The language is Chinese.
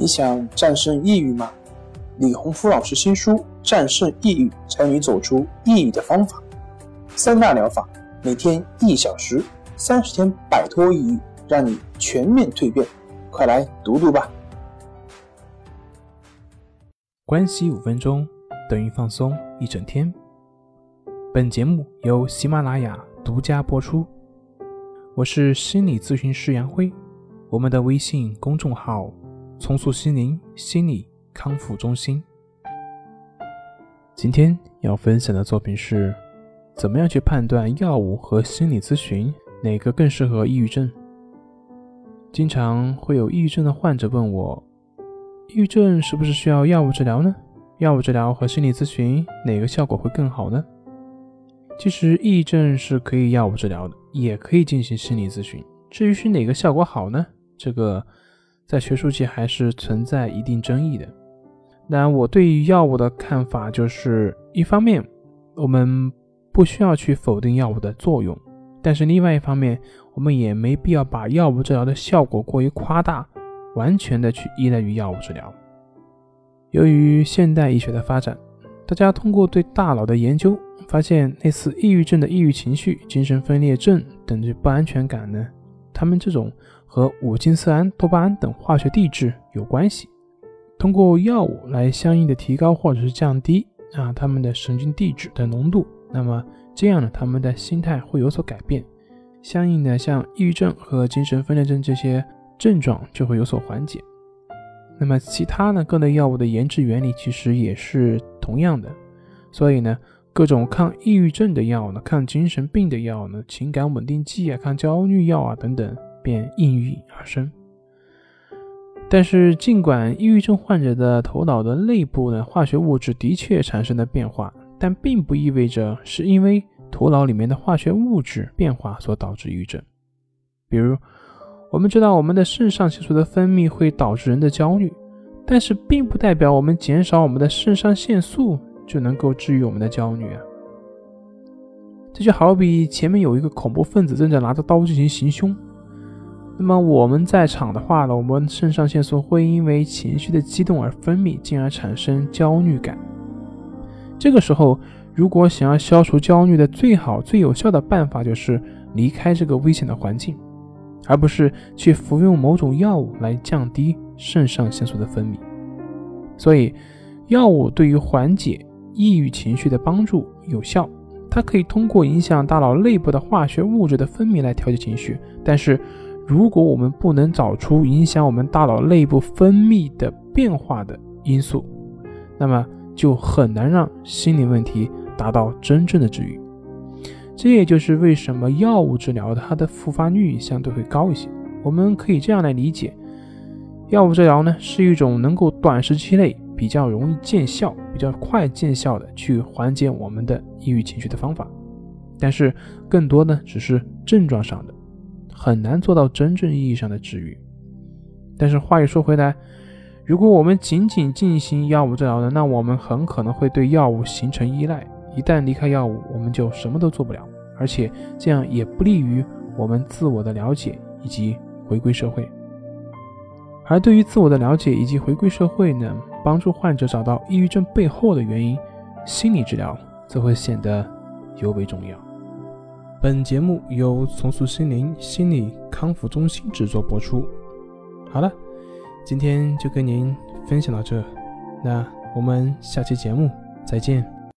你想战胜抑郁吗？李洪福老师新书《战胜抑郁，教你走出抑郁的方法》，三大疗法，每天一小时，三十天摆脱抑郁，让你全面蜕变。快来读读吧！关系五分钟等于放松一整天。本节目由喜马拉雅独家播出。我是心理咨询师杨辉，我们的微信公众号“重塑心灵心理”。康复中心。今天要分享的作品是：怎么样去判断药物和心理咨询哪个更适合抑郁症？经常会有抑郁症的患者问我，抑郁症是不是需要药物治疗呢？药物治疗和心理咨询哪个效果会更好呢？其实，抑郁症是可以药物治疗的，也可以进行心理咨询。至于是哪个效果好呢？这个在学术界还是存在一定争议的。那我对于药物的看法就是，一方面我们不需要去否定药物的作用，但是另外一方面，我们也没必要把药物治疗的效果过于夸大，完全的去依赖于药物治疗。由于现代医学的发展，大家通过对大脑的研究，发现类似抑郁症的抑郁情绪、精神分裂症等这不安全感呢，他们这种和五羟色胺、多巴胺等化学地质有关系。通过药物来相应的提高或者是降低啊他们的神经递质的浓度，那么这样呢，他们的心态会有所改变，相应的像抑郁症和精神分裂症这些症状就会有所缓解。那么其他呢各类药物的研制原理其实也是同样的，所以呢各种抗抑郁症的药呢、抗精神病的药呢、情感稳定剂啊、抗焦虑药啊等等便应运而生。但是，尽管抑郁症患者的头脑的内部呢化学物质的确产生了变化，但并不意味着是因为头脑里面的化学物质变化所导致抑郁症。比如，我们知道我们的肾上腺素的分泌会导致人的焦虑，但是并不代表我们减少我们的肾上腺素就能够治愈我们的焦虑啊。这就好比前面有一个恐怖分子正在拿着刀进行行凶。那么我们在场的话呢，我们肾上腺素会因为情绪的激动而分泌，进而产生焦虑感。这个时候，如果想要消除焦虑的最好、最有效的办法，就是离开这个危险的环境，而不是去服用某种药物来降低肾上腺素的分泌。所以，药物对于缓解抑郁情绪的帮助有效，它可以通过影响大脑内部的化学物质的分泌来调节情绪，但是。如果我们不能找出影响我们大脑内部分泌的变化的因素，那么就很难让心理问题达到真正的治愈。这也就是为什么药物治疗它的复发率相对会高一些。我们可以这样来理解：药物治疗呢是一种能够短时期内比较容易见效、比较快见效的去缓解我们的抑郁情绪的方法，但是更多呢只是症状上的。很难做到真正意义上的治愈。但是话又说回来，如果我们仅仅进行药物治疗的，那我们很可能会对药物形成依赖。一旦离开药物，我们就什么都做不了，而且这样也不利于我们自我的了解以及回归社会。而对于自我的了解以及回归社会呢，帮助患者找到抑郁症背后的原因，心理治疗则会显得尤为重要。本节目由重塑心灵心理康复中心制作播出。好了，今天就跟您分享到这，那我们下期节目再见。